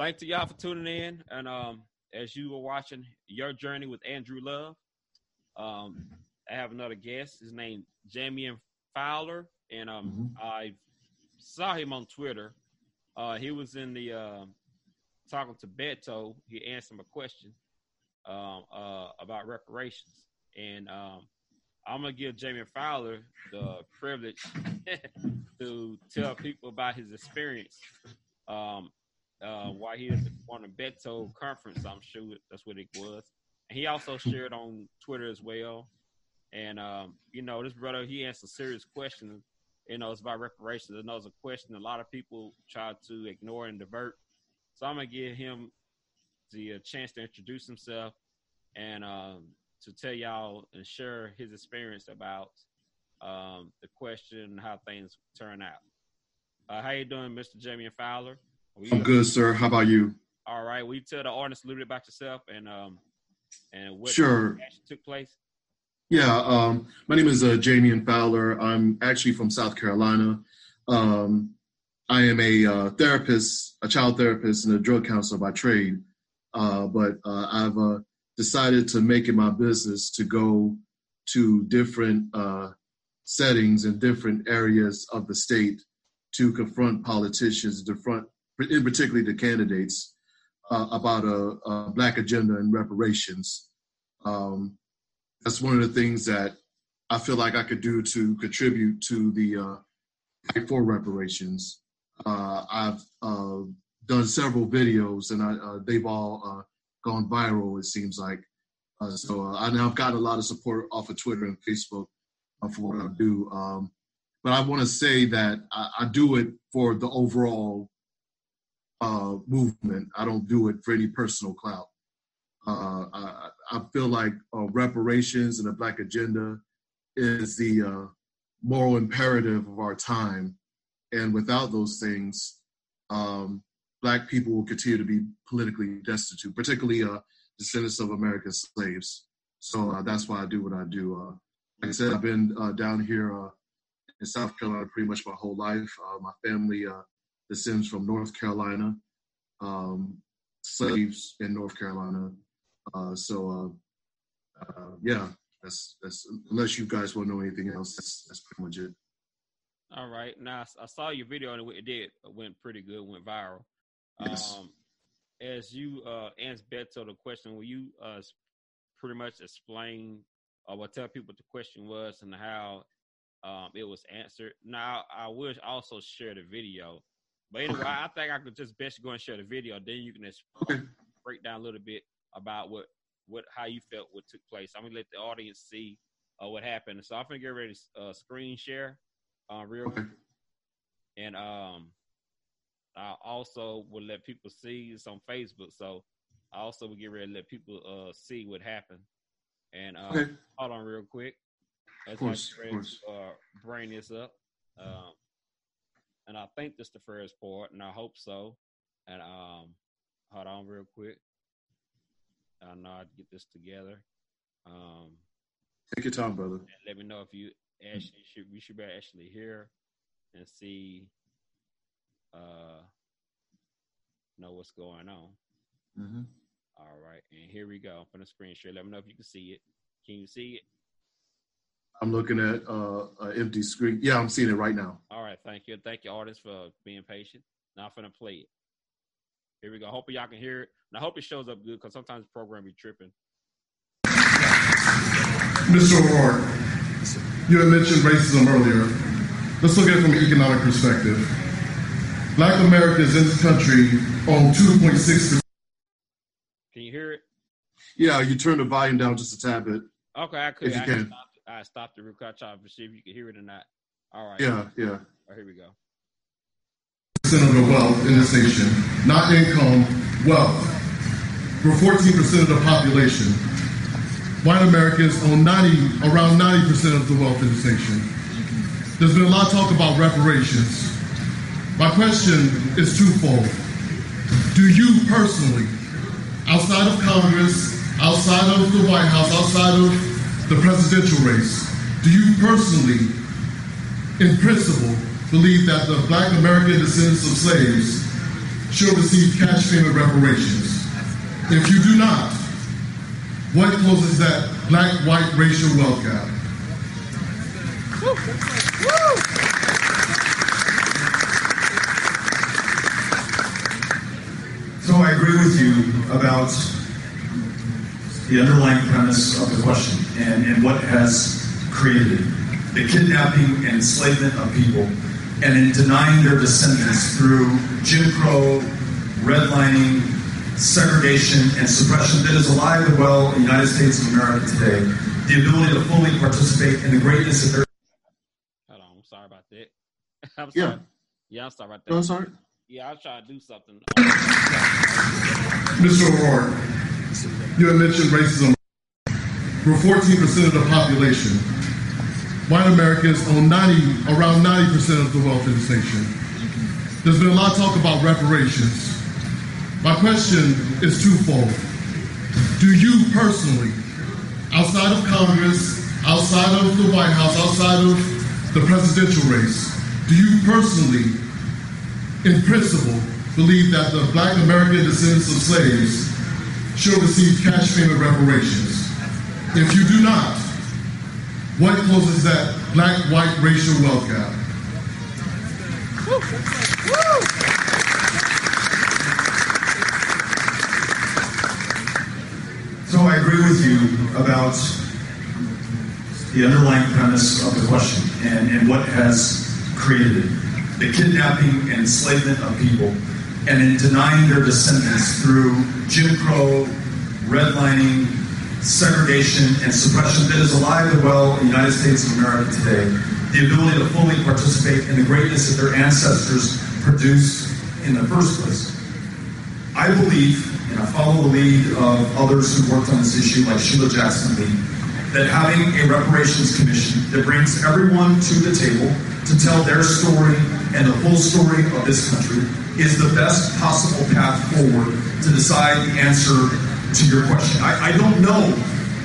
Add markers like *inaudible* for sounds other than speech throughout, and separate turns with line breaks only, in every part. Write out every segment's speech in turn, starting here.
thanks to y'all for tuning in. And um, as you were watching your journey with Andrew Love, um, I have another guest. His name Jamion Fowler, and um, mm-hmm. I saw him on Twitter. Uh, he was in the uh, talking to Beto. He answered my question um, uh, about reparations, and um, I'm gonna give Jamie Fowler the privilege *laughs* to tell people about his experience. Um, uh, why he won a Beto conference, I'm sure that's what it was. And he also shared on Twitter as well. And um, you know, this brother he answered serious questions. You know, it's about reparations. Know it's a question a lot of people try to ignore and divert. So I'm gonna give him the uh, chance to introduce himself and um, to tell y'all and share his experience about um, the question and how things turn out. Uh, how you doing, Mr. Jamion Fowler?
I'm good, sir. How about you?
All right. Will you tell the audience a little bit about yourself and um and what
sure.
took place?
Yeah, um, my name is uh, Jamion Fowler. I'm actually from South Carolina. Um, I am a uh, therapist, a child therapist, and a drug counselor by trade. Uh, but uh, I've uh, decided to make it my business to go to different uh, settings and different areas of the state to confront politicians, to confront, in particularly the candidates, uh, about a, a, black agenda and reparations. Um, that's one of the things that I feel like I could do to contribute to the uh, fight for reparations. Uh, I've uh, done several videos, and I, uh, they've all uh, gone viral. It seems like uh, so. I now I've gotten a lot of support off of Twitter and Facebook for what I do. Um, but I want to say that I, I, do it for the overall uh, movement. I don't do it for any personal clout. Uh, I, I, feel like uh, reparations and the Black agenda is the moral imperative of our time, and without those things, um, black people will continue to be politically destitute, particularly uh, descendants of American slaves. So uh, that's why I do what I do. Uh, like I said, I've been uh, down here uh, in South Carolina pretty much my whole life. Uh, my family descends from North Carolina, um, slaves in North Carolina. Uh, so uh, yeah, that's that's unless you guys want to know anything else, that's that's pretty much it.
All right. Now I saw your video and it did it went pretty good, went viral. Yes. Um, as you uh, answer Beto the question, will you uh, pretty much explain or what tell people what the question was and how um, it was answered? Now, I will also share the video, but anyway, I think I could just best go and share the video. Then you can just
okay.
break down a little bit about what what how you felt what took place. I'm gonna let the audience see uh, what happened. So I'm gonna get ready to uh, screen share uh, real okay. and um I also will let people see this on Facebook. So I also will get ready to let people uh, see what happened. And uh, okay. hold on real quick.
As of course,
I
course.
Uh, bring this up. Um, and I think this the first part, and I hope so. And um, hold on real quick. I know I'd get this together. Um,
Take your time, brother.
let me know if you actually should we should be actually hear and see uh, know what's going on.
Mm-hmm.
All right, and here we go. I'm the screen share. Let me know if you can see it. Can you see it?
I'm looking at uh, an empty screen. Yeah, I'm seeing it right now.
All right, thank you. Thank you, artists, for being patient. Now I'm gonna play it. Here we go. Hope y'all can hear it. And I hope it shows up good because sometimes the program be tripping.
Mr. O'Rourke, you had mentioned racism earlier. Let's look at it from an economic perspective. Black Americans in this country own 2.6%.
Can you hear it?
Yeah, you turn the volume down just a tad bit.
Okay, I could.
If you
I
can.
Stopped, I stopped the record to see if you can hear it or not. All right.
Yeah, yeah.
Oh, here we go.
Percent of the wealth in this nation, not income, wealth. We're 14% of the population. White Americans own 90, around 90% of the wealth in this nation. There's been a lot of talk about reparations. My question is twofold. Do you personally, outside of Congress, outside of the White House, outside of the presidential race, do you personally, in principle, believe that the black American descendants of slaves should receive cash payment reparations. If you do not, what closes that black-white racial wealth gap?
So I agree with you about the underlying premise of the question and, and what has created. The kidnapping and enslavement of people and in denying their descendants through Jim Crow, redlining, segregation, and suppression that is alive and well in the United States of America today, the ability to fully participate in the greatness of their.
Hold on, I'm sorry about that. *laughs* I'm
Yeah.
sorry. Yeah, I'm sorry about that.
No, I'm sorry.
Yeah, I'll try to do something.
Mr. O'Rourke, you had mentioned racism. We're 14% of the population. White Americans own 90, around 90% of the wealth in this nation. There's been a lot of talk about reparations. My question is twofold. Do you personally, outside of Congress, outside of the White House, outside of the presidential race, do you personally in principle, believe that the black American descendants of slaves should receive cash payment reparations. If you do not, what closes that black-white racial wealth gap?
So I agree with you about the underlying premise of the question and, and what has created it. The kidnapping and enslavement of people and in denying their descendants through Jim Crow, redlining, segregation, and suppression that is alive and well in the United States of America today, the ability to fully participate in the greatness that their ancestors produced in the first place. I believe, and I follow the lead of others who worked on this issue, like Sheila Jackson Lee, that having a reparations commission that brings everyone to the table to tell their story and the full story of this country is the best possible path forward to decide the answer to your question. I, I don't know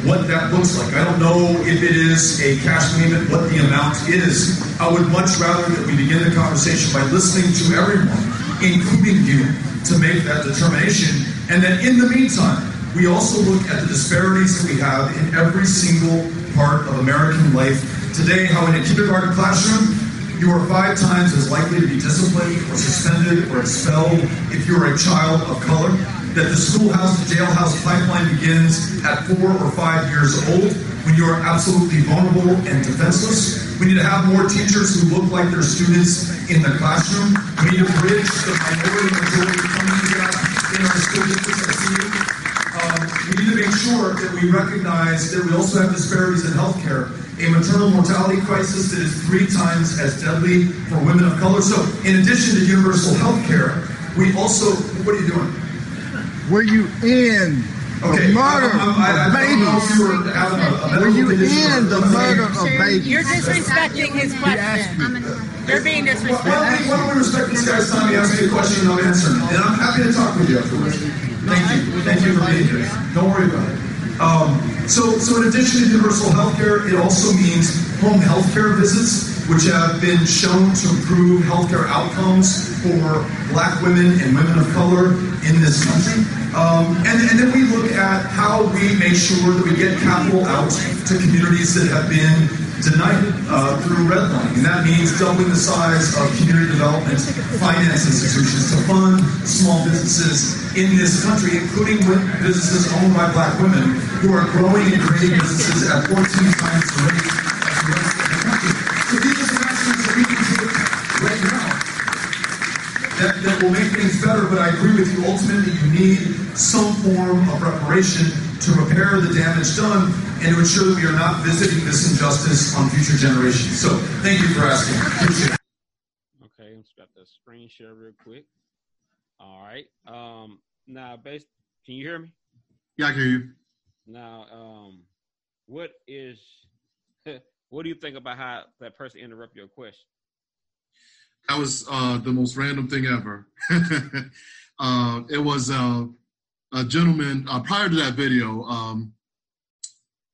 what that looks like. I don't know if it is a cash payment, what the amount is. I would much rather that we begin the conversation by listening to everyone, including you, to make that determination. And then in the meantime, we also look at the disparities that we have in every single part of American life today, how in a kindergarten classroom, you are five times as likely to be disciplined or suspended or expelled if you're a child of color. That the schoolhouse to jailhouse pipeline begins at four or five years old when you are absolutely vulnerable and defenseless. We need to have more teachers who look like their students in the classroom. We need to bridge the minority majority coming gap in our school districts. Um, we need to make sure that we recognize that we also have disparities in healthcare, a maternal mortality crisis that is three times as deadly for women of color. So, in addition to universal health care, we also, what are you doing?
Were you in
Okay,
the murder
I'm- I'm- I-
of
I don't know if
babies?
you were having a- a
Were you in the murder of babies?
You're disrespecting his question. You're being
Why don't, we,
disrespectful.
why don't we respect this guy's time? He asked me a question and I'll answer it. And I'm happy to talk with you afterwards. Thank you. Thank you for being here. Don't worry about it. Um, so, so in addition to universal health care, it also means home health care visits, which have been shown to improve healthcare outcomes for black women and women of color in this country. Um, and, and then we look at how we make sure that we get capital out to communities that have been denied uh, through redlining. And that means doubling the size of community development finance institutions to fund small businesses in this country, including businesses owned by black women who are growing and creating businesses at 14 times the rate will make things better, but I agree with you. Ultimately, you need some form of reparation to repair the damage done and to ensure that we are not visiting this injustice on future generations. So, thank you for asking. Appreciate it.
Okay, let's got the screen share real quick. All right. Um, now, based, can you hear me?
Yeah, I can hear you.
Now, um, what is, *laughs* what do you think about how that person interrupted your question?
That was uh, the most random thing ever. *laughs* uh, it was uh, a gentleman, uh, prior to that video, um,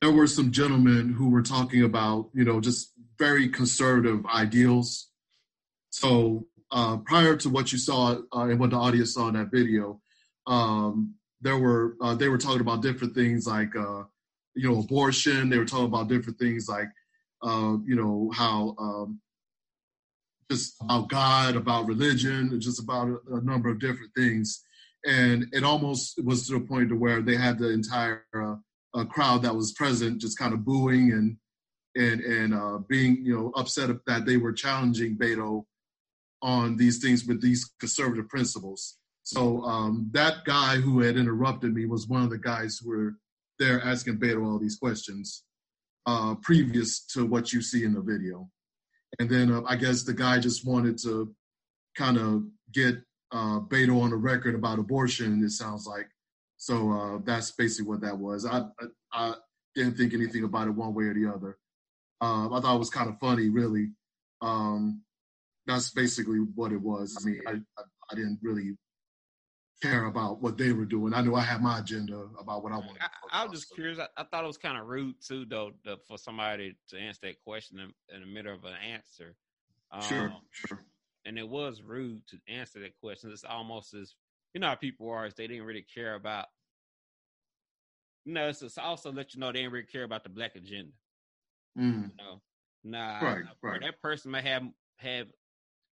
there were some gentlemen who were talking about, you know, just very conservative ideals. So uh, prior to what you saw uh, and what the audience saw in that video, um, there were they were talking about different things like you know abortion. They were talking about different things like you know how um, just about God, about religion, just about a, a, number of different things. And it almost was to the point to where they had the entire uh, crowd that was present just kind of booing and and and uh, being you know upset that they were challenging Beto on these things with these conservative principles. So um, that guy who had interrupted me was one of the guys who were there asking Beto all these questions uh, previous to what you see in the video. And then uh, I guess the guy just wanted to kind of get uh, Beto on the record about abortion, it sounds like. So uh, that's basically what that was. I, I, I, didn't think anything about it one way or the other. Uh, I thought it was kind of funny, really. Um, that's basically what it was. I mean, I, I, I didn't really care about what they were doing. I knew I had my agenda about what I wanted.
I, I was just so. curious. I, I, thought it was kind of rude too, though, the, for somebody to answer that question in, in the middle of an answer.
Um, sure, sure.
And it was rude to answer that question. It's almost as you know how people are. Is they didn't really care about. You know, it's, also let you know they didn't really care about the black agenda.
Mm.
You know, nah,
right, right.
That person may have have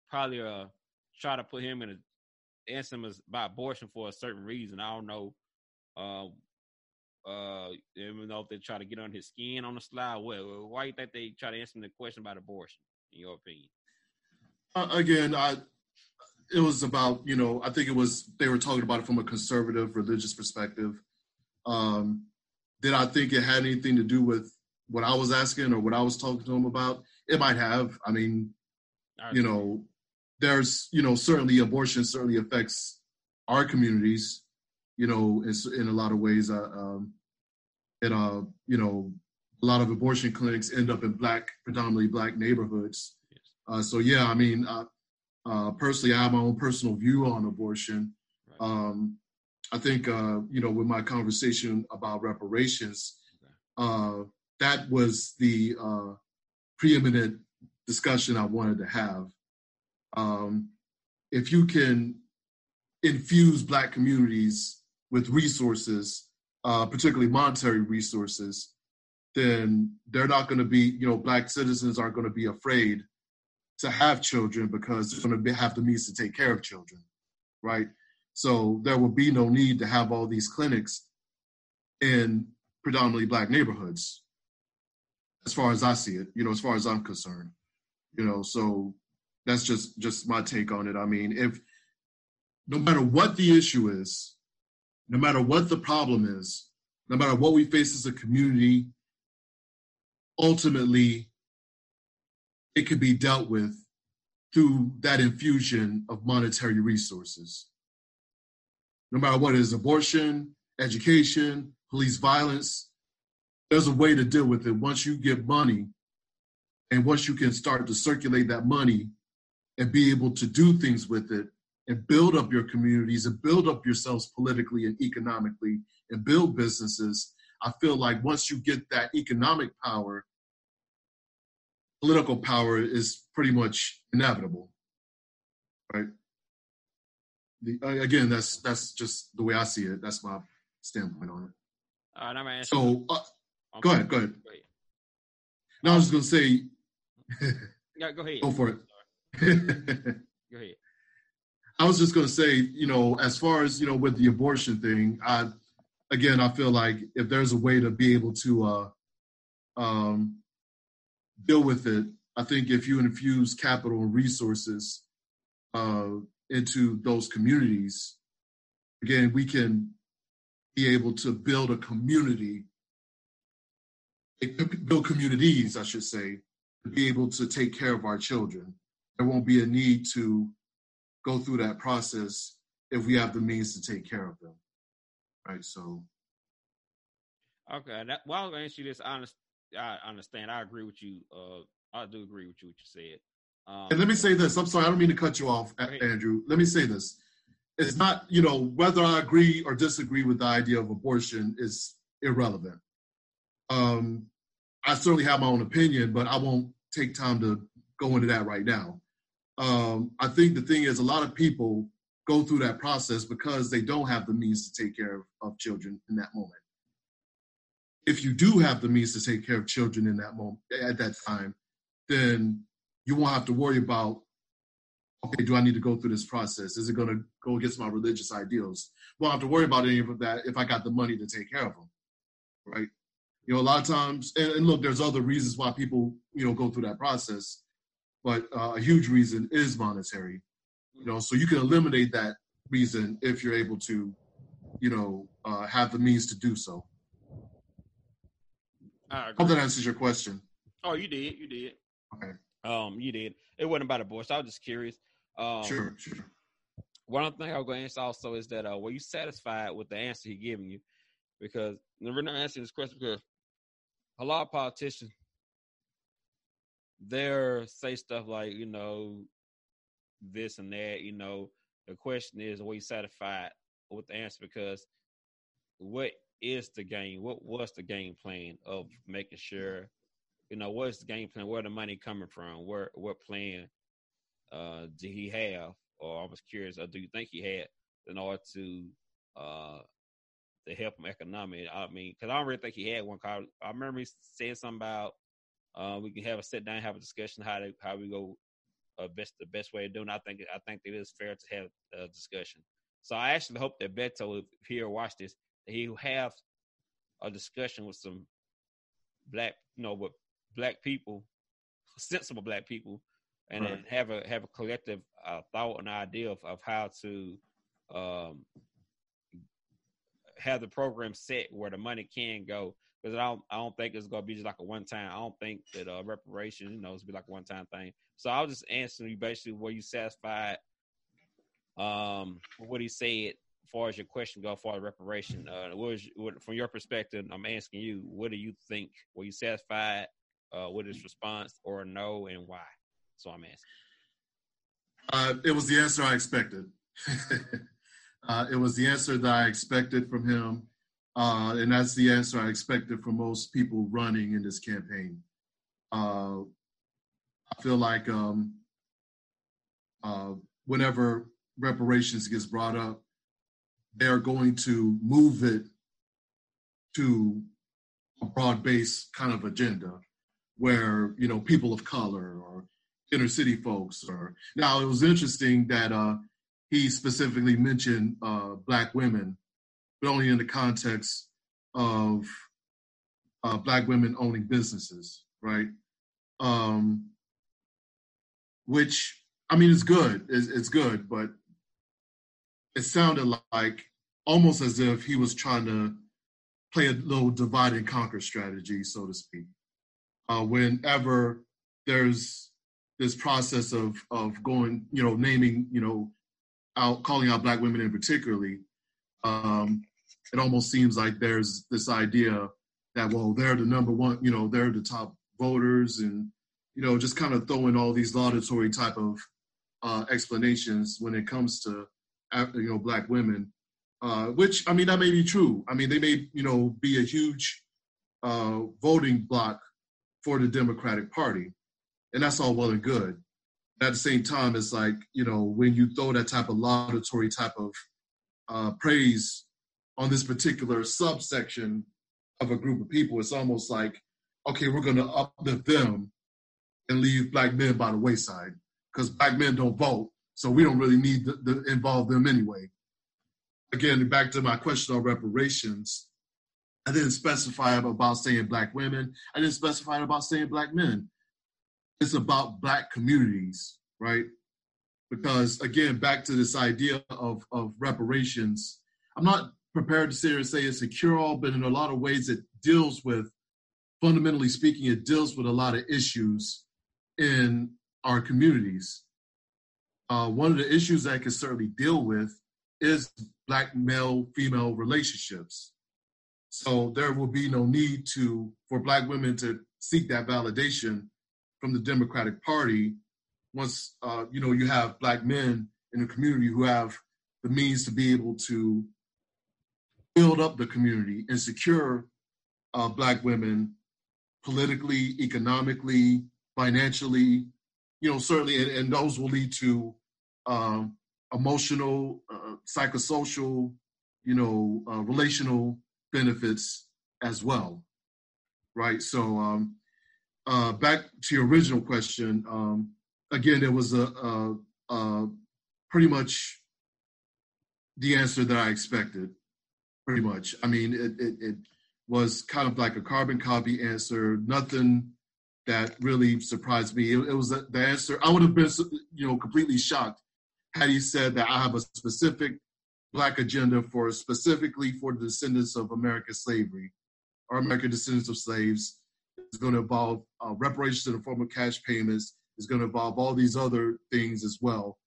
probably uh try to put him in a him about abortion for a certain reason. I don't know. Uh, uh, even though if they try to get on his skin on the slide, well, why do you think they try to answer him the question about abortion? In your opinion?
Uh, again, I it was about you know I think it was they were talking about it from a conservative religious perspective. Um, did I think it had anything to do with what I was asking or what I was talking to him about? It might have. I mean, you know, there's you know certainly abortion certainly affects our communities you know in, in a lot of ways uh, um, and uh you know a lot of abortion clinics end up in black predominantly black neighborhoods. Uh, so yeah i mean uh, uh, personally i have my own personal view on abortion. Um, i think uh, you know with my conversation about reparations uh, that was the uh, preeminent discussion i wanted to have um, if you can infuse Black communities with resources, uh, particularly monetary resources, then they're not going to be, you know, Black citizens aren't going to be afraid to have children because they're going to have the means to take care of children, right? So there will be no need to have all these clinics in predominantly Black neighborhoods, as far as I see it, you know, as far as I'm concerned, you know, so that's just just my take on it. I mean, if no matter what the issue is, no matter what the problem is, no matter what we face as a community, ultimately it could be dealt with through that infusion of monetary resources. No matter what it is abortion, education, police violence, there's a way to deal with it once you give money and once you can start to circulate that money and be able to do things with it and build up your communities and build up yourselves politically and economically and build businesses. I feel like once you get that economic power, political power is pretty much inevitable, right? The, again, that's that's just the way I see it. That's my standpoint on it.
All right, I'm
so uh, go ahead, go ahead. Go ahead. No, I was just gonna say. *laughs*
yeah, go ahead.
Go for it. *laughs*
Ahead.
I was just going to say, you know, as far as you know, with the abortion thing, I again, I feel like if there's a way to be able to uh, um, deal with it, I think if you infuse capital and resources uh, into those communities, again, we can be able to build a community, build communities, I should say, to be able to take care of our children there won't be a need to go through that process if we have the means to take care of them. Right. So.
Okay. That, well, I'll answer you this. I understand. I understand. I agree with you. Uh, I do agree with you what you said.
Um, and let me say this. I'm sorry. I don't mean to cut you off, Andrew. Let me say this. It's not, you know, whether I agree or disagree with the idea of abortion is irrelevant. Um, I certainly have my own opinion, but I won't take time to go into that right now. um, I think the thing is a lot of people go through that process because they don't have the means to take care of, of children in that moment. If you do have the means to take care of children in that moment at that time, then you won't have to worry about okay, do I need to go through this process? Is it going to go against my religious ideals? I have to worry about any of that if I got the money to take care of them, right? You know, a lot of times, and, and look, there's other reasons why people, you know, go through that process, but uh, a huge reason is monetary. You know, so you can eliminate that reason if you're able to, you know, uh, have the means to do so. I hope that answers your question.
Oh, you did. You did.
Okay.
Um, you did. It wasn't about abortion. So I was just curious. Um,
sure, sure.
One other thing I was going to answer also is that uh, were you satisfied with the answer he giving you? Because we're not answering this question because a lot of politicians they say stuff like, you know, this and that. You know, the question is, are we satisfied with the answer? Because what is the game? What was the game plan of making sure, you know, what's the game plan? Where the money coming from? Where what plan uh, did he have? Or I was curious, or do you think he had in order to uh, to help him economically? I mean, because I don't really think he had one. Cause I remember he said something about uh, we can have a sit down, have a discussion how to how we go uh, best the best way of doing. It. I think I think it is fair to have a discussion. So I actually hope that Beto, if he watch this, that he will have a discussion with some black, you know, with black people, sensible black people, and right. then have a have a collective uh, thought and idea of, of how to um, have the program set where the money can go. Because I don't, I don't think it's gonna be just like a one time. I don't think that uh, reparation, you know, it's be like a one time thing. So I'll just answer you basically, were you satisfied um, what he said as far as your question go for reparation? Uh, what was, what, from your perspective? I'm asking you, what do you think? Were you satisfied uh, with his response, or no, and why? So I'm asking.
Uh, it was the answer I expected. *laughs* uh, it was the answer that I expected from him, uh, and that's the answer I expected from most people running in this campaign. Uh, I feel like um, uh, whenever reparations gets brought up, they're going to move it to a broad-based kind of agenda where you know people of color or inner city folks or now it was interesting that uh, he specifically mentioned uh, black women but only in the context of uh, black women owning businesses right? Um, which i mean it's good it's, it's good but it sounded like almost as if he was trying to play a little divide and conquer strategy so to speak. Uh, whenever there's this process of of going, you know, naming, you know, out calling out black women in particularly, um, it almost seems like there's this idea that well, they're the number one, you know, they're the top voters, and you know, just kind of throwing all these laudatory type of uh, explanations when it comes to you know black women. Uh, which I mean, that may be true. I mean, they may you know be a huge uh, voting block for the Democratic Party and that's all well and good. At the same time, it's like you know when you throw that type of laudatory type of uh, praise on this particular subsection of a group of people, it's almost like okay, we're going to uplift them and leave black men by the wayside because black men don't vote, so we don't really need to, involve them anyway. Again, back to my question on reparations. I didn't specify about saying black women. I didn't specify about saying black men it's about black communities, right? Because again, back to this idea of, of reparations, I'm not prepared to sit here and say it's a cure-all, but in a lot of ways it deals with, fundamentally speaking, it deals with a lot of issues in our communities. Uh, one of the issues that I can certainly deal with is black male female relationships. So there will be no need to for black women to seek that validation from the Democratic Party once uh, you know you have black men in the community who have the means to be able to build up the community and secure uh, black women politically, economically, financially, you know, certainly, and, and those will lead to um, emotional, uh, psychosocial, you know, uh, relational benefits as well, right? So, um, uh, back to your original question, um, again, there was a, a, a, pretty much the answer that I expected. Pretty much. I mean, it, it, it was kind of like a carbon copy answer. Nothing that really surprised me. It, it was the, the answer. I would have been, you know, completely shocked had he said that I have a specific black agenda for specifically for the descendants of American slavery or American descendants of slaves. It's going to involve uh, reparations in the form of cash payments. It's going to involve all these other things as well.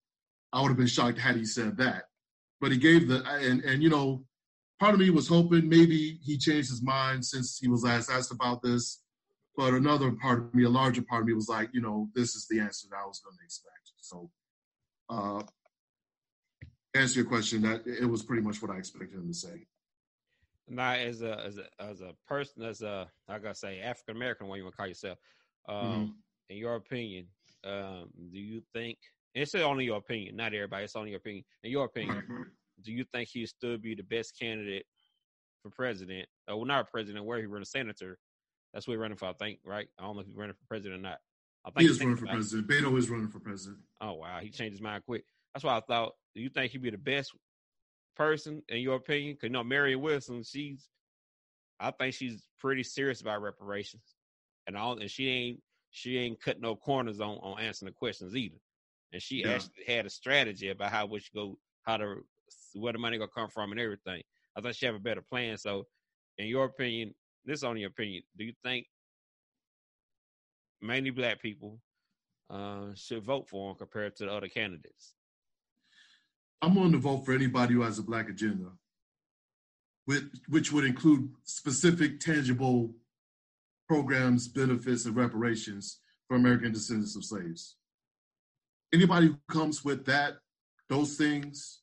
I would have been shocked had he said that. But he gave the and and you know, part of me was hoping maybe he changed his mind since he was last asked about this. But another part of me, a larger part of me, was like, you know, this is the answer that I was going to expect. So uh, answer your question, that it was pretty much what I expected him to say.
Now, as a as a as a person, as a I gotta say African American, what you want to call yourself, um, mm-hmm. in your opinion, um, do you think? it's only your opinion, not everybody. It's only your opinion. In your opinion, *laughs* do you think he'd still be the best candidate for president? Uh, well, not president. Where he run a senator? That's what he's running for. I think, right? I don't know if he's running for president or not. I think
he is running for president. Beto is running for president.
Oh wow, he changed his mind quick. That's why I thought. Do you think he'd be the best person in your opinion? Because you know, Marianne Wilson, she's, I think she's pretty serious about reparations, and all, and she ain't she ain't cut no corners on on answering the questions either. And she yeah. actually had a strategy about how we should go, how to where the money gonna come from, and everything. I thought she have a better plan. So, in your opinion, this is only your opinion. Do you think mainly black people uh, should vote for him compared to the other candidates?
I'm going to vote for anybody who has a black agenda, which, which would include specific, tangible programs, benefits, and reparations for American descendants of slaves. Anybody who comes with that, those things,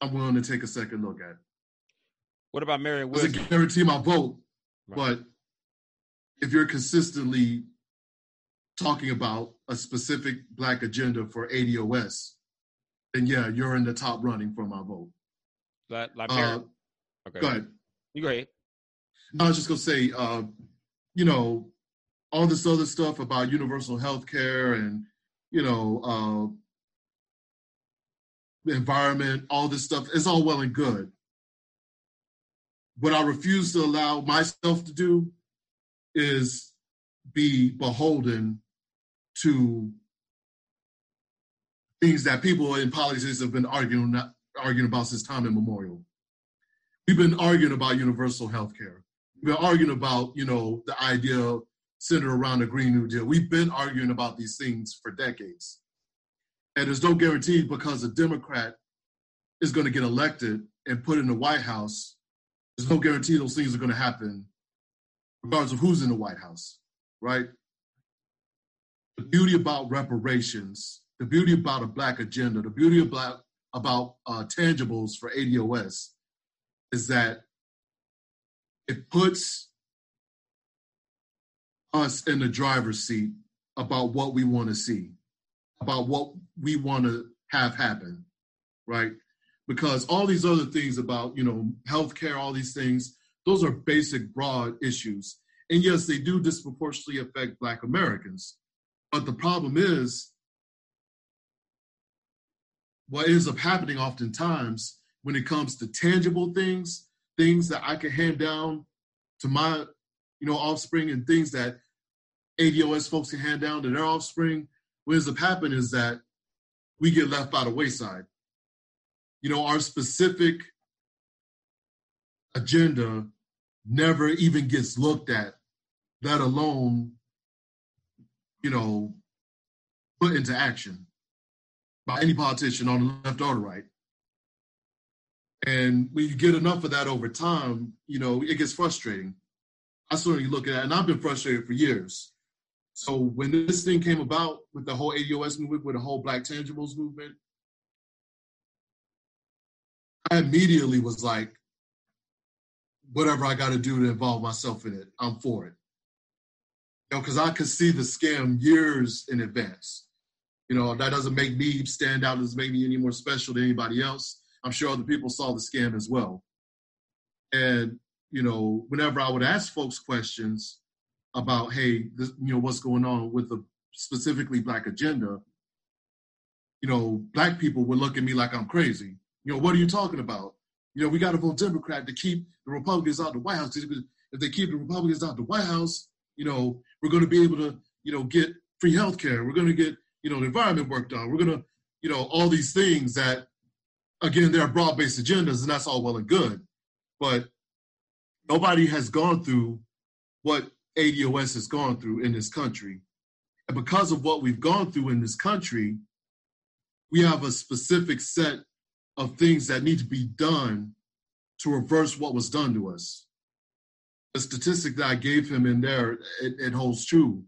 I'm willing to take a second look at.
What about Mary Wilson?
Doesn't guarantee my vote, right. but if you're consistently talking about a specific black agenda for ADOS, then yeah, you're in the top running for my vote.
Like, like uh,
okay. Go ahead.
You go ahead.
I was just gonna say, uh, you know, all this other stuff about universal health care and you know, uh, the environment, all this stuff is all well and good. What I refuse to allow myself to do is be beholden to things that people in politics have been arguing arguing about since time immemorial. We've been arguing about universal health care. We've been arguing about, you know, the idea centered around the Green New Deal. We've been arguing about these things for decades. And there's no guarantee because a Democrat is going to get elected and put in the White House, there's no guarantee those things are going to happen regardless of who's in the White House, right? The beauty about reparations the beauty about a black agenda, the beauty about about uh, tangibles for ADOS is that it puts us in the driver's seat about what we want to see, about what we want to have happen, right? Because all these other things about, you know, healthcare, all these things, those are basic, broad issues. And yes, they do disproportionately affect Black Americans. But the problem is, what ends up happening oftentimes when it comes to tangible things, things that I can hand down to my, you know, offspring and things that ADOS folks can hand down to their offspring, what ends up happening is that we get left by the wayside. You know, our specific agenda never even gets looked at, let alone, you know, put into action by any politician on the left or the right. And when you get enough of that over time, you know, it gets frustrating. I certainly look at it, and I've been frustrated for years. So when this thing came about with the whole ADOS movement, with the whole Black Tangibles movement, I immediately was like, whatever I got to do to involve myself in it, I'm for it. You know, because I could see the scam years in advance. You know, that doesn't make me stand out as maybe any more special than anybody else. I'm sure other people saw the scam as well. And, you know, whenever I would ask folks questions about, hey, this, you know, what's going on with the specifically black agenda, you know, black people would look at me like I'm crazy. You know, what are you talking about? You know, we got to vote Democrat to keep the Republicans out of the White House. If they keep the Republicans out of the White House, you know, we're going to be able to, you know, get free health care. We're going to get, you know, the environment work done. We're going to, you know, all these things that, again, they're broad-based agendas, and that's all well and good. But nobody has gone through what ADOS has gone through in this country. And because of what we've gone through in this country, we have a specific set of things that need to be done to reverse what was done to us. The statistic that I gave him in there, it, it holds true.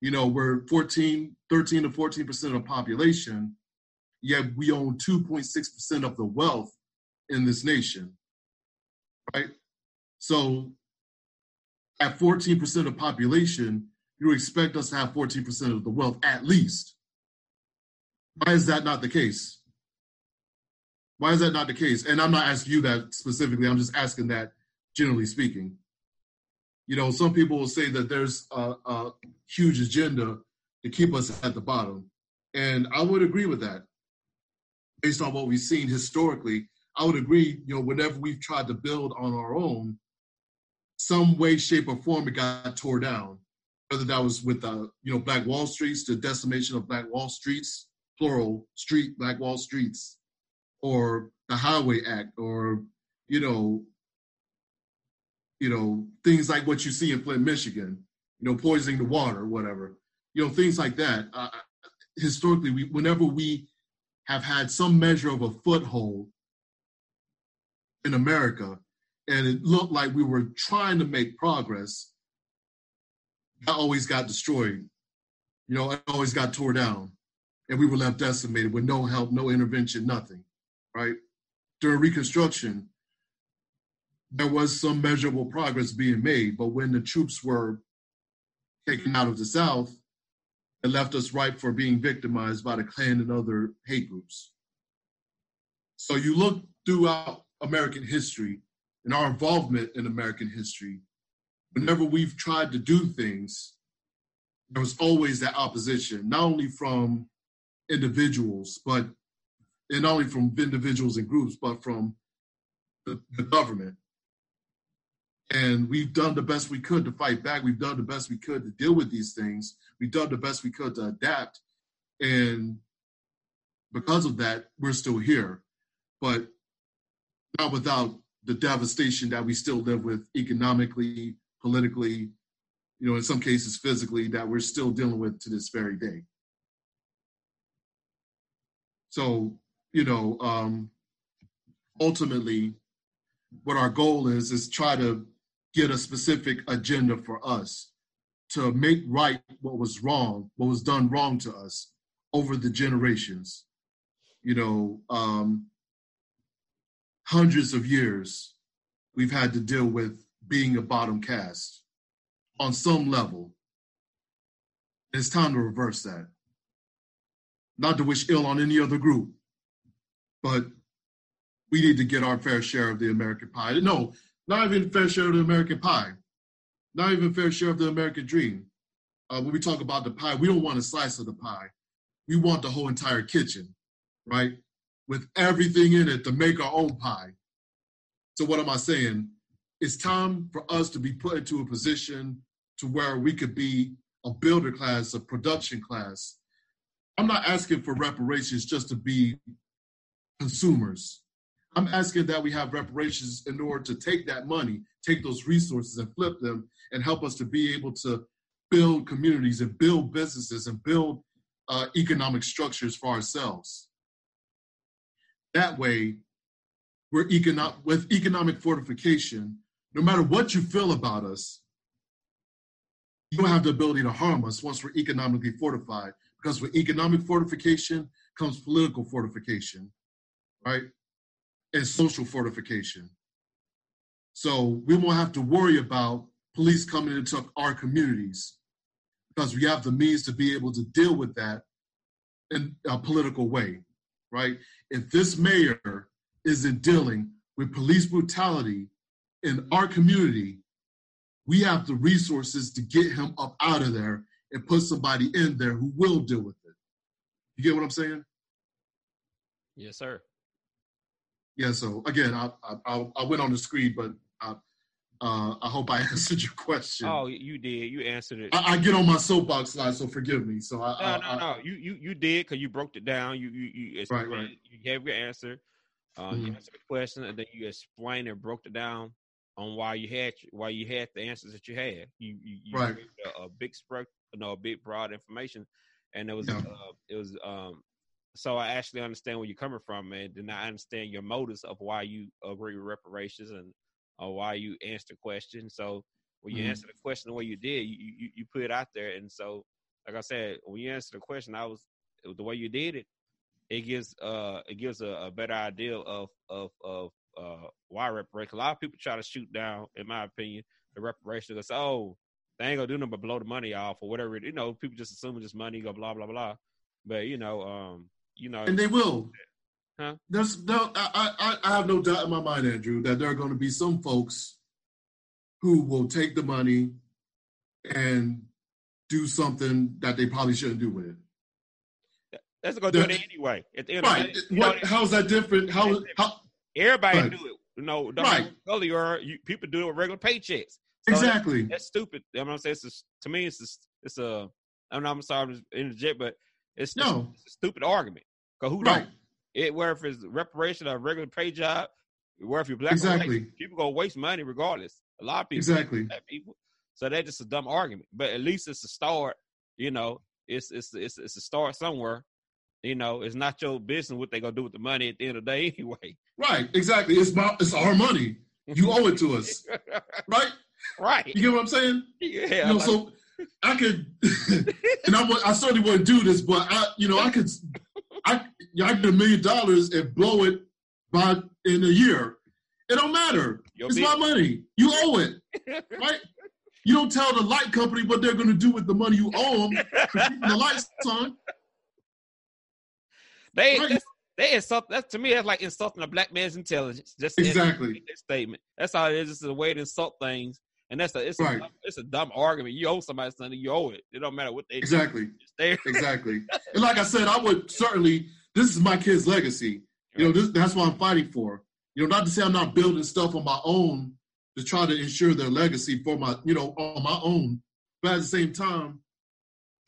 You know, we're 14, 13 to 14% of the population, yet we own 2.6% of the wealth in this nation, right? So at 14% of the population, you expect us to have 14% of the wealth at least. Why is that not the case? Why is that not the case? And I'm not asking you that specifically. I'm just asking that generally speaking. You know, some people will say that there's a, a huge agenda to keep us at the bottom. And I would agree with that. Based on what we've seen historically, I would agree, you know, whenever we've tried to build on our own, some way, shape, or form, it got tore down. Whether that was with, uh, you know, Black Wall Streets, the decimation of Black Wall Streets, plural, street, Black Wall Streets, or the Highway Act, or you know, you know things like what you see in Flint, Michigan, you know, poisoning the water, whatever, you know, things like that. Uh, historically, we whenever we have had some measure of a foothold in America, and it looked like we were trying to make progress, that always got destroyed. You know, it always got tore down, and we were left decimated with no help, no intervention, nothing right? During Reconstruction, there was some measurable progress being made, but when the troops were taken out of the South, it left us ripe for being victimized by the Klan and other hate groups. So you look throughout American history and our involvement in American history, whenever we've tried to do things, there was always that opposition, not only from individuals, but and not only from individuals and groups, but from the, the government. And we've done the best we could to fight back. We've done the best we could to deal with these things. We've done the best we could to adapt. And because of that, we're still here. But not without the devastation that we still live with economically, politically, you know, in some cases physically, that we're still dealing with to this very day. So you know, um, ultimately, what our goal is is try to get a specific agenda for us to make right what was wrong, what was done wrong to us over the generations. You know, um, hundreds of years we've had to deal with being a bottom caste on some level. It's time to reverse that. Not to wish ill on any other group, but we need to get our fair share of the American pie. No, not even fair share of the American pie, not even fair share of the American dream. Uh, when we talk about the pie, we don't want a slice of the pie. We want the whole entire kitchen, right? With everything in it to make our own pie. So what am I saying? It's time for us to be put into a position to where we could be a builder class, a production class. I'm not asking for reparations just to be consumers. I'm asking that we have reparations in order to take that money, take those resources and flip them and help us to be able to build communities and build businesses and build uh, economic structures for ourselves. That way, we're economic, with economic fortification, no matter what you feel about us, you don't have the ability to harm us once we're economically fortified. Because with economic fortification comes political fortification right? And social fortification. So we won't have to worry about police coming into our communities because we have the means to be able to deal with that in a political way, right? If this mayor isn't dealing with police brutality in our community, we have the resources to get him up out of there and put somebody in there who will deal with it. You get what I'm saying?
Yes, sir.
Yeah. So again, I I, I went on the screen, but I, uh, I hope I *laughs* answered your question.
Oh, you did. You answered it.
I, I get on my soapbox slide, so forgive me. So I
no, no, no. You you you did because you broke it down. You you you
right, right.
You gave your answer. Uh, mm-hmm. You answered the question, and then you explained and broke it down on why you had why you had the answers that you had. You you, you
right.
a, a, big spread, know, a big broad information, and it was yeah. uh, it was um. So I actually understand where you're coming from, and then I understand your motives of why you agree with reparations and or why you answered the question. So when you mm-hmm. answer the question the way you did, you, you you put it out there, and so like I said, when you answer the question, I was the way you did it. It gives uh it gives a, a better idea of of of uh why reparation. A lot of people try to shoot down, in my opinion, the reparation because oh they ain't gonna do nothing but blow the money off or whatever. You know, people just assuming this money go blah blah blah. But you know, um, you know,
and they will.
Huh?
There's no, I, I, I have no doubt in my mind, Andrew, that there are going to be some folks who will take the money and do something that they probably shouldn't do with it.
That's going to do it anyway. At the end
right.
Day,
what, know, how's that different? How, how
everybody right. do it? You know, right. earlier, you, people do it with regular paychecks.
So exactly.
That's, that's stupid. I'm gonna say it's a, to me, it's a, it's a. I'm, I'm sorry to interject, but it's, no. it's a stupid argument. Cause who right. It where if it's reparation or a regular pay job, where if you're black,
exactly.
White, people gonna waste money regardless. A lot of people,
exactly,
people. So that's just a dumb argument. But at least it's a start. You know, it's it's it's it's a start somewhere. You know, it's not your business what they gonna do with the money at the end of the day *laughs* anyway.
Right, exactly. It's my it's our money. You owe it to us, *laughs* right?
Right.
You get what I'm saying?
Yeah.
You know, so I could, *laughs* and I, I certainly wouldn't do this, but I, you know, I could, I, I get a million dollars and blow it by in a year. It don't matter. Your it's my money. You owe it, *laughs* right? You don't tell the light company what they're going to do with the money you owe them the lights on.
They right? they insult that to me. That's like insulting a black man's intelligence. Just
exactly
statement. That's all it is. It's a way to insult things, and that's a it's right. a it's a dumb argument. You owe somebody something, you owe it. It don't matter what they
exactly exactly. *laughs* and like I said, I would certainly. This is my kid's legacy. You know, this, that's what I'm fighting for. You know, not to say I'm not building stuff on my own to try to ensure their legacy for my, you know, on my own. But at the same time,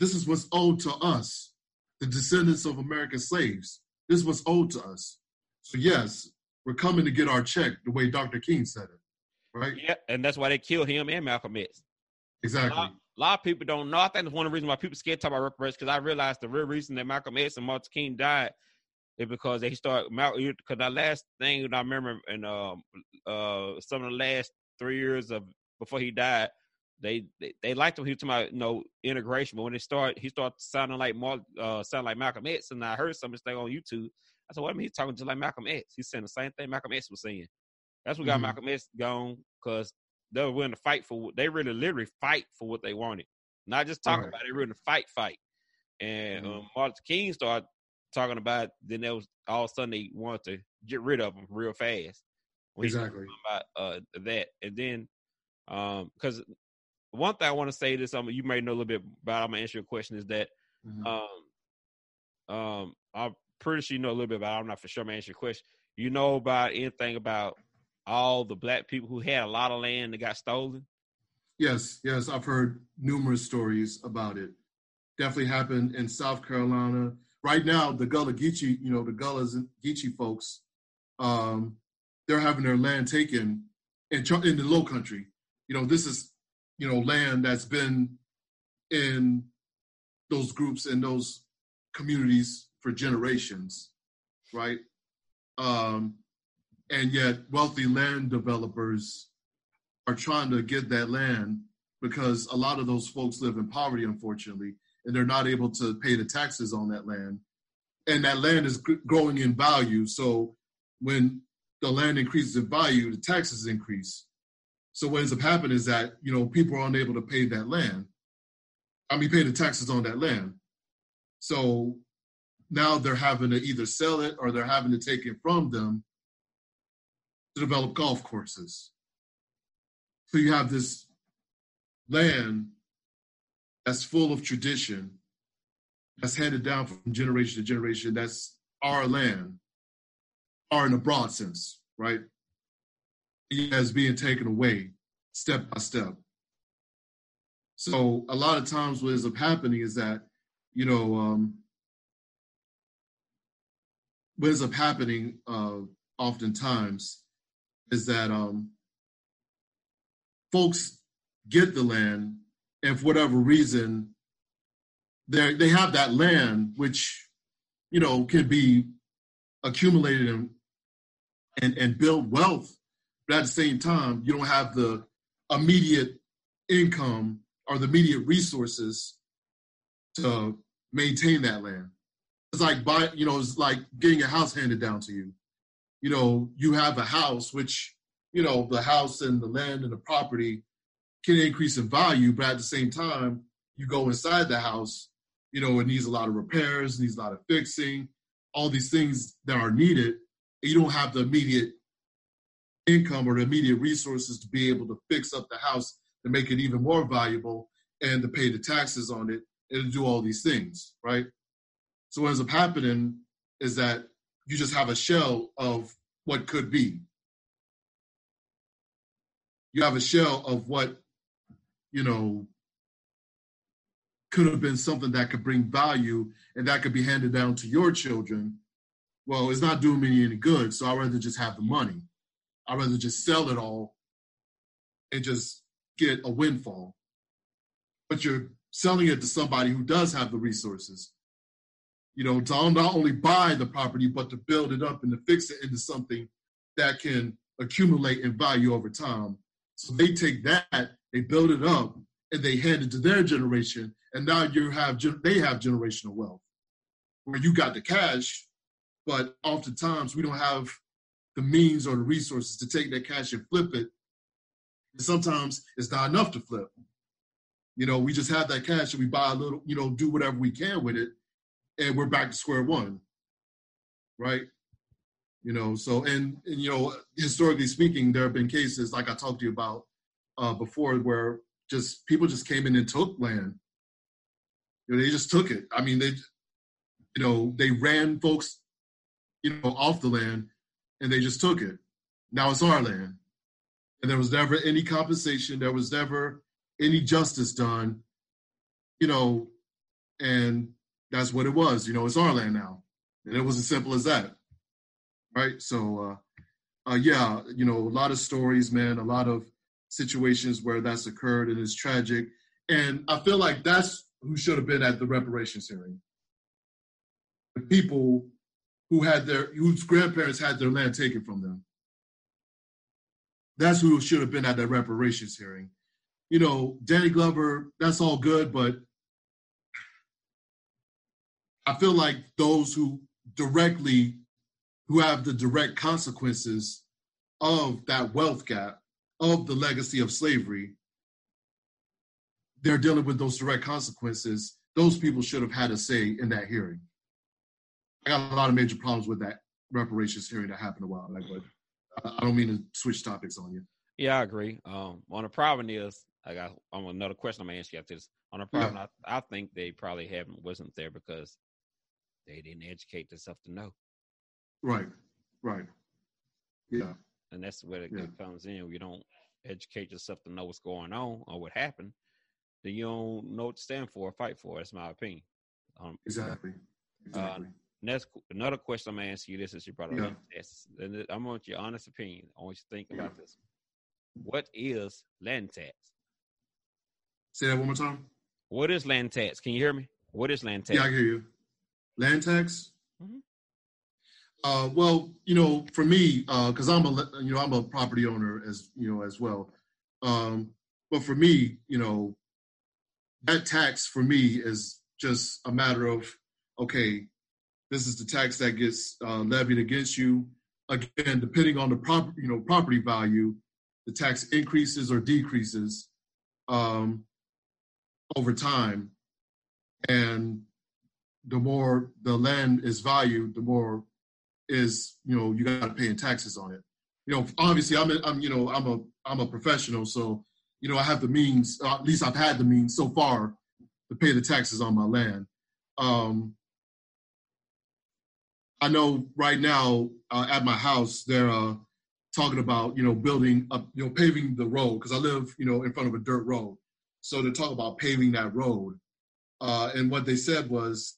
this is what's owed to us the descendants of American slaves. This was owed to us. So yes, we're coming to get our check the way Dr. King said it, right?
Yeah, and that's why they killed him and Malcolm X.
Exactly.
A lot, of people don't know. I think that's one of the reasons why people scared to talk about reparations because I realized the real reason that Malcolm X and Martin King died is because they started because that last thing that I remember in um uh some of the last three years of before he died, they they, they liked him. He was talking about you know integration, but when they start, he started sounding like more uh sound like Malcolm X, and I heard some of this thing on YouTube. I said, "What? Do I mean, he's talking just like Malcolm X. He's saying the same thing Malcolm X was saying." That's what got mm-hmm. Malcolm X gone because they were willing to fight for. They really, literally fight for what they wanted, not just talk right. about it. They were willing to fight, fight. And mm-hmm. um, Martin King started talking about. Then there was all of a sudden they wanted to get rid of him real fast.
Exactly
about uh, that, and then because um, one thing I want to say this, um, you may know a little bit about. I'm gonna answer your question. Is that mm-hmm. um, um, I'm pretty sure you know a little bit about. I'm not for sure. I'm answer your question. You know about anything about all the black people who had a lot of land that got stolen?
Yes, yes, I've heard numerous stories about it. Definitely happened in South Carolina. Right now, the Gullah Geechee, you know, the Gullahs and Geechee folks, um, they're having their land taken in in the Low Country. You know, this is you know, land that's been in those groups and those communities for generations, right? Um, and yet, wealthy land developers are trying to get that land because a lot of those folks live in poverty, unfortunately, and they're not able to pay the taxes on that land. And that land is growing in value. So when the land increases in value, the taxes increase. So what ends up happening is that you know people are unable to pay that land, I mean, pay the taxes on that land. So now they're having to either sell it or they're having to take it from them to develop golf courses. So you have this land that's full of tradition, that's handed down from generation to generation, that's our land, our in a broad sense, right? As being taken away step by step. So a lot of times what ends up happening is that, you know, um, what ends up happening uh, oftentimes is that um, folks get the land, and for whatever reason, they they have that land, which you know can be accumulated and and and build wealth, but at the same time, you don't have the immediate income or the immediate resources to maintain that land. It's like buy, you know, it's like getting a house handed down to you. You know, you have a house, which, you know, the house and the land and the property can increase in value, but at the same time, you go inside the house, you know, it needs a lot of repairs, needs a lot of fixing, all these things that are needed. You don't have the immediate income or the immediate resources to be able to fix up the house to make it even more valuable and to pay the taxes on it and to do all these things, right? So what ends up happening is that you just have a shell of what could be. You have a shell of what, you know, could have been something that could bring value and that could be handed down to your children. Well, it's not doing me any good, so I'd rather just have the money. I'd rather just sell it all and just get a windfall. But you're selling it to somebody who does have the resources. You know, to not only buy the property, but to build it up and to fix it into something that can accumulate in value over time. So they take that, they build it up, and they hand it to their generation, and now you have they have generational wealth, where you got the cash, but oftentimes we don't have the means or the resources to take that cash and flip it. And sometimes it's not enough to flip. You know, we just have that cash and we buy a little, you know, do whatever we can with it, and we're back to square one. Right? You know, so and, and you know, historically speaking, there have been cases like I talked to you about uh, before where just people just came in and took land. You know, they just took it. I mean, they, you know, they ran folks, you know, off the land and they just took it. Now it's our land. And there was never any compensation. There was never any justice done, you know, and that's what it was. You know, it's our land now. And it was as simple as that. Right. So, uh, uh, yeah, you know, a lot of stories, man, a lot of situations where that's occurred and it's tragic. And I feel like that's who should have been at the reparations hearing. The people who had their whose grandparents had their land taken from them. That's who should have been at that reparations hearing. You know, Danny Glover, that's all good, but I feel like those who directly who have the direct consequences of that wealth gap, of the legacy of slavery, they're dealing with those direct consequences. Those people should have had a say in that hearing. I got a lot of major problems with that reparations hearing that happened a while back, but I don't mean to switch topics on you.
Yeah, I agree. Um, on the problem is, I got on another question I'm gonna ask you after this. On the problem, yeah. I, I think they probably haven't wasn't there because they didn't educate themselves to know.
Right, right, yeah.
And that's where it yeah. comes in. You don't educate yourself to know what's going on or what happened, then you don't know what to stand for or fight for. That's my opinion.
Um, exactly.
exactly. Uh, Next, another question I'm gonna ask you this is you brought up yeah. and I want your honest opinion. I want you to think yeah. about this. What is land tax?
Say that one more time.
What is land tax? Can you hear me? What is land tax?
Yeah, I hear you. Land tax. Mm-hmm. Uh, well, you know, for me, because uh, I'm a you know I'm a property owner as you know as well. Um, but for me, you know, that tax for me is just a matter of okay, this is the tax that gets uh, levied against you. Again, depending on the property, you know, property value, the tax increases or decreases um, over time. and the more the land is valued, the more is you know you got to pay in taxes on it. You know, obviously, I'm a, I'm you know I'm a I'm a professional, so you know I have the means. at least I've had the means so far to pay the taxes on my land. Um, I know right now uh, at my house they're uh, talking about you know building up you know paving the road because I live you know in front of a dirt road, so they talk about paving that road. Uh, and what they said was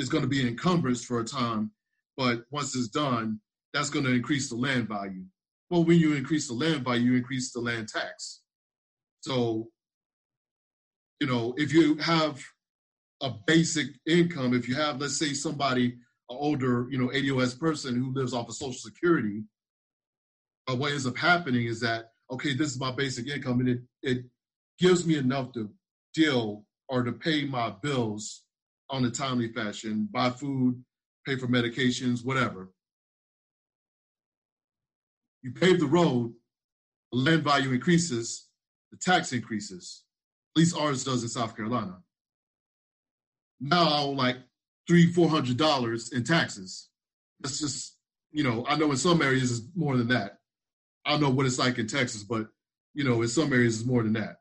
it's going to be encumbrance for a time, but once it's done, that's going to increase the land value. Well, when you increase the land value, you increase the land tax. So, you know, if you have a basic income, if you have, let's say, somebody, an older, you know, ADOS person who lives off of Social Security, uh, what ends up happening is that, okay, this is my basic income, and it, it gives me enough to deal or to pay my bills on a timely fashion, buy food, pay for medications, whatever. You pave the road, the land value increases, the tax increases. At least ours does in South Carolina. Now I owe like three, four hundred dollars in taxes. That's just, you know, I know in some areas it's more than that. I don't know what it's like in Texas, but you know, in some areas it's more than that.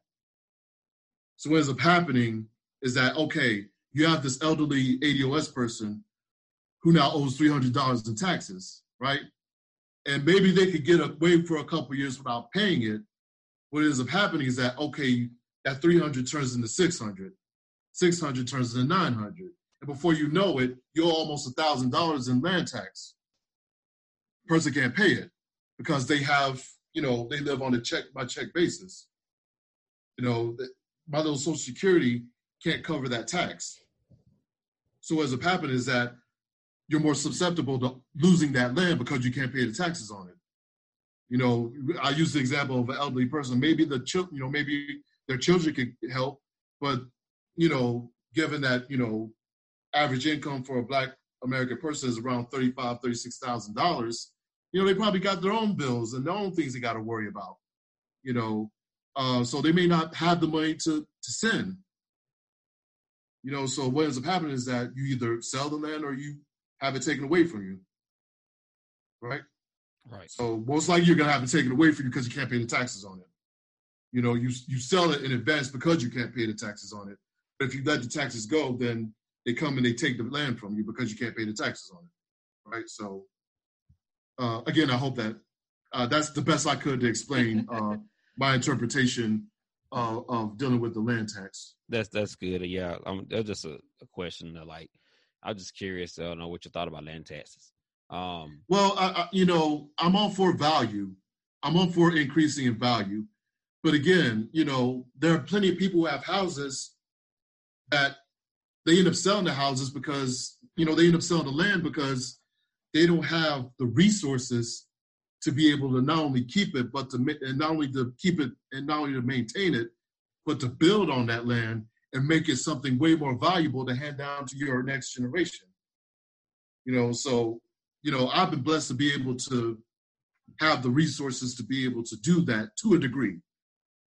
So what ends up happening is that okay, you have this elderly ADOS person who now owes three hundred dollars in taxes, right? And maybe they could get away for a couple years without paying it. What ends up happening is that okay, that three hundred turns into six hundred, six hundred turns into nine hundred, and before you know it, you're almost a thousand dollars in land tax. Person can't pay it because they have, you know, they live on a check by check basis. You know, my little Social Security can't cover that tax. So what ends up happening is that you're more susceptible to losing that land because you can't pay the taxes on it. You know, I use the example of an elderly person. Maybe the you know, maybe their children could help, but you know, given that you know, average income for a Black American person is around thirty-five, thirty-six thousand dollars. You know, they probably got their own bills and their own things they got to worry about. You know, uh, so they may not have the money to to send. You know, so what ends up happening is that you either sell the land or you have it taken away from you. Right?
Right.
So most likely you're gonna have it taken away from you because you can't pay the taxes on it. You know, you you sell it in advance because you can't pay the taxes on it. But if you let the taxes go, then they come and they take the land from you because you can't pay the taxes on it. Right. So uh, again, I hope that uh, that's the best I could to explain *laughs* uh, my interpretation uh, of dealing with the land tax.
That's that's good. Yeah, um, that's just a, a question. That, like, I'm just curious to know what you thought about land taxes. Um,
well, I, I, you know, I'm all for value. I'm all for increasing in value, but again, you know, there are plenty of people who have houses that they end up selling the houses because you know they end up selling the land because they don't have the resources to be able to not only keep it, but to and not only to keep it and not only to maintain it, but to build on that land and make it something way more valuable to hand down to your next generation. You know, so you know, I've been blessed to be able to have the resources to be able to do that to a degree,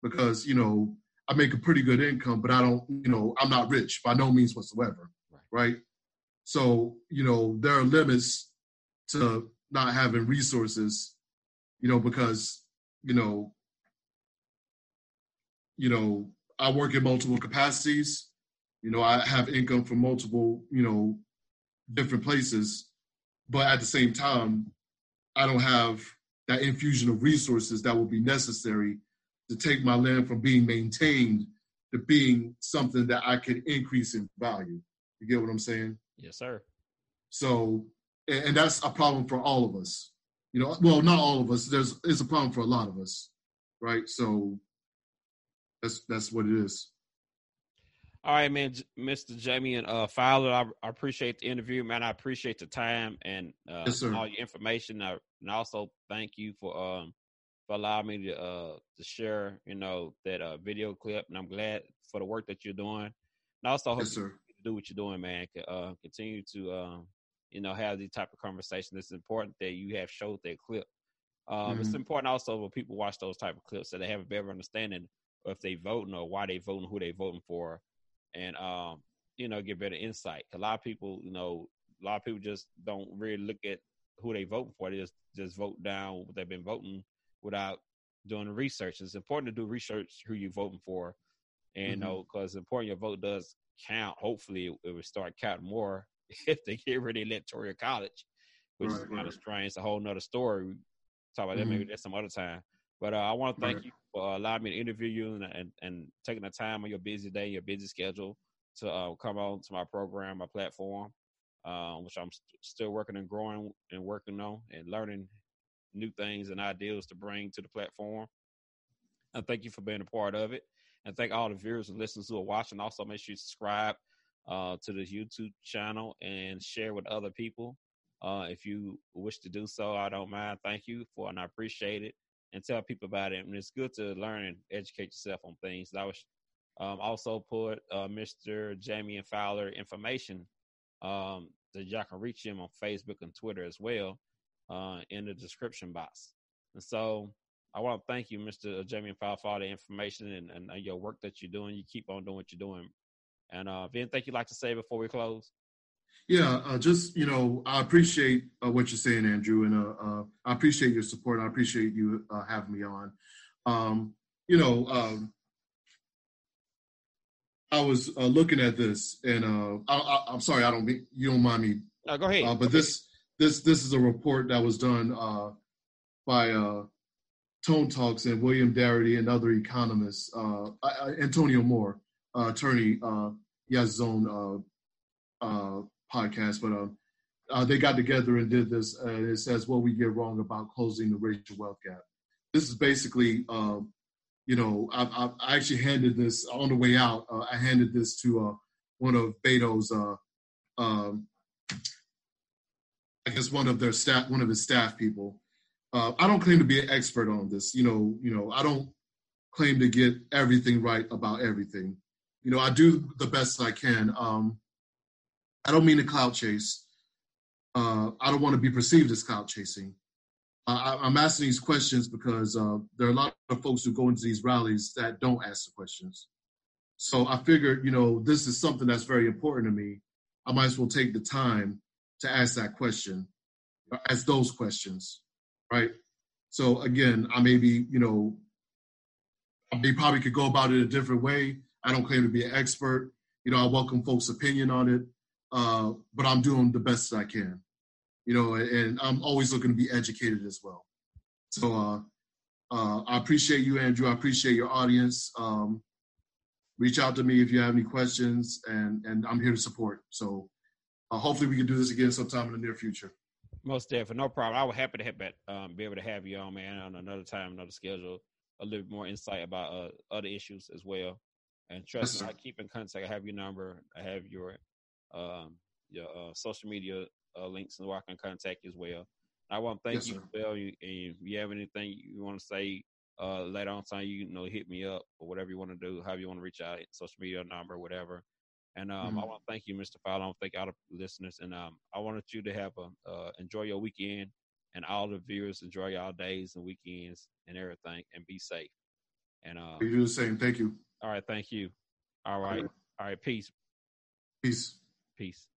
because you know I make a pretty good income, but I don't, you know, I'm not rich by no means whatsoever, right? right? So you know, there are limits to not having resources you know, because, you know, you know, I work in multiple capacities. You know, I have income from multiple, you know, different places, but at the same time, I don't have that infusion of resources that will be necessary to take my land from being maintained to being something that I can increase in value. You get what I'm saying?
Yes, sir.
So, and that's a problem for all of us. You know, well, not all of us. There's it's a problem for a lot of us, right? So that's that's what it is.
All right, man, Mr. Jamie and uh, Fowler, I, I, appreciate the interview, man. I appreciate the time and uh,
yes,
all your information, I, and also thank you for um for allowing me to uh to share, you know, that uh video clip. And I'm glad for the work that you're doing, and also hope
yes, you
do what you're doing, man. Uh, continue to um you know, have these type of conversations. It's important that you have showed that clip. Um, mm-hmm. It's important also when people watch those type of clips that they have a better understanding of if they voting or why they voting, who they voting for, and um, you know, get better insight. A lot of people, you know, a lot of people just don't really look at who they voting for. They just just vote down what they've been voting without doing the research. It's important to do research who you're voting for, and mm-hmm. you know, because it's important your vote does count. Hopefully, it will start counting more *laughs* if they get rid of electoral college, which right, is kind of strange. It's a whole nother story. We talk about mm-hmm. that maybe that's some other time. But uh, I want to thank right. you for allowing me to interview you and, and, and taking the time on your busy day, your busy schedule to uh, come on to my program, my platform, uh, which I'm st- still working and growing and working on and learning new things and ideas to bring to the platform. And thank you for being a part of it. And thank all the viewers and listeners who are watching. Also, make sure you subscribe uh, to this YouTube channel and share with other people. Uh, if you wish to do so, I don't mind. Thank you for, and I appreciate it. And tell people about it. And it's good to learn and educate yourself on things. I was um, also put uh, Mr. Jamie and Fowler information um, that y'all can reach him on Facebook and Twitter as well uh, in the description box. And so I want to thank you, Mr. Jamie and Fowler, for all the information and, and, and, your work that you're doing. You keep on doing what you're doing. And uh, if anything you'd like to say before we close?
Yeah, uh, just you know, I appreciate uh, what you're saying, Andrew, and uh, uh I appreciate your support. I appreciate you uh, having me on. Um, you know, um, I was uh, looking at this, and I, am sorry, I don't be, you don't mind me.
No, go ahead.
but this this this is a report that was done by Tone Talks and William Darity and other economists. Antonio Moore, attorney, he has his own podcast, but um, uh, they got together and did this. It says what we get wrong about closing the racial wealth gap. This is basically, um, you know, I, I, actually handed this on the way out. Uh, I handed this to uh, one of Beto's, uh, um, I guess one of their staff, one of his staff people. Uh, I don't claim to be an expert on this. You know, you know, I don't claim to get everything right about everything. You know, I do the best I can. Um, I don't mean to cloud chase. Uh, I don't want to be perceived as cloud chasing. I, am asking these questions because uh, there are a lot of folks who go into these rallies that don't ask the questions. So I figured, you know, this is something that's very important to me. I might as well take the time to ask that question, ask those questions, right? So again, I may be, you know, they probably could go about it a different way. I don't claim to be an expert. You know, I welcome folks' opinion on it uh, but I'm doing the best that I can, you know, and I'm always looking to be educated as well. So uh, uh, I appreciate you, Andrew. I appreciate your audience. Um, reach out to me if you have any questions, and and I'm here to support. So uh, hopefully we can do this again sometime in the near future.
Most definitely, no problem. I would happy to have um, be able to have you on, man, on another time, another schedule, a little bit more insight about uh, other issues as well. And trust me, I keep in contact. I have your number. I have your um, your uh, social media uh, links and where I can contact you as well. I want to thank yes, you, Bill. And if you have anything you want to say uh, later on, time you, you know, hit me up or whatever you want to do, however you want to reach out, social media number, whatever. And um, mm-hmm. I want to thank you, Mr. Fowler. I want to thank all the listeners, and um, I wanted you to have a uh, enjoy your weekend, and all the viewers enjoy your days and weekends and everything, and be safe. And uh,
you do the same. Thank you.
All right, thank you. All right, all right, peace.
Peace.
Peace.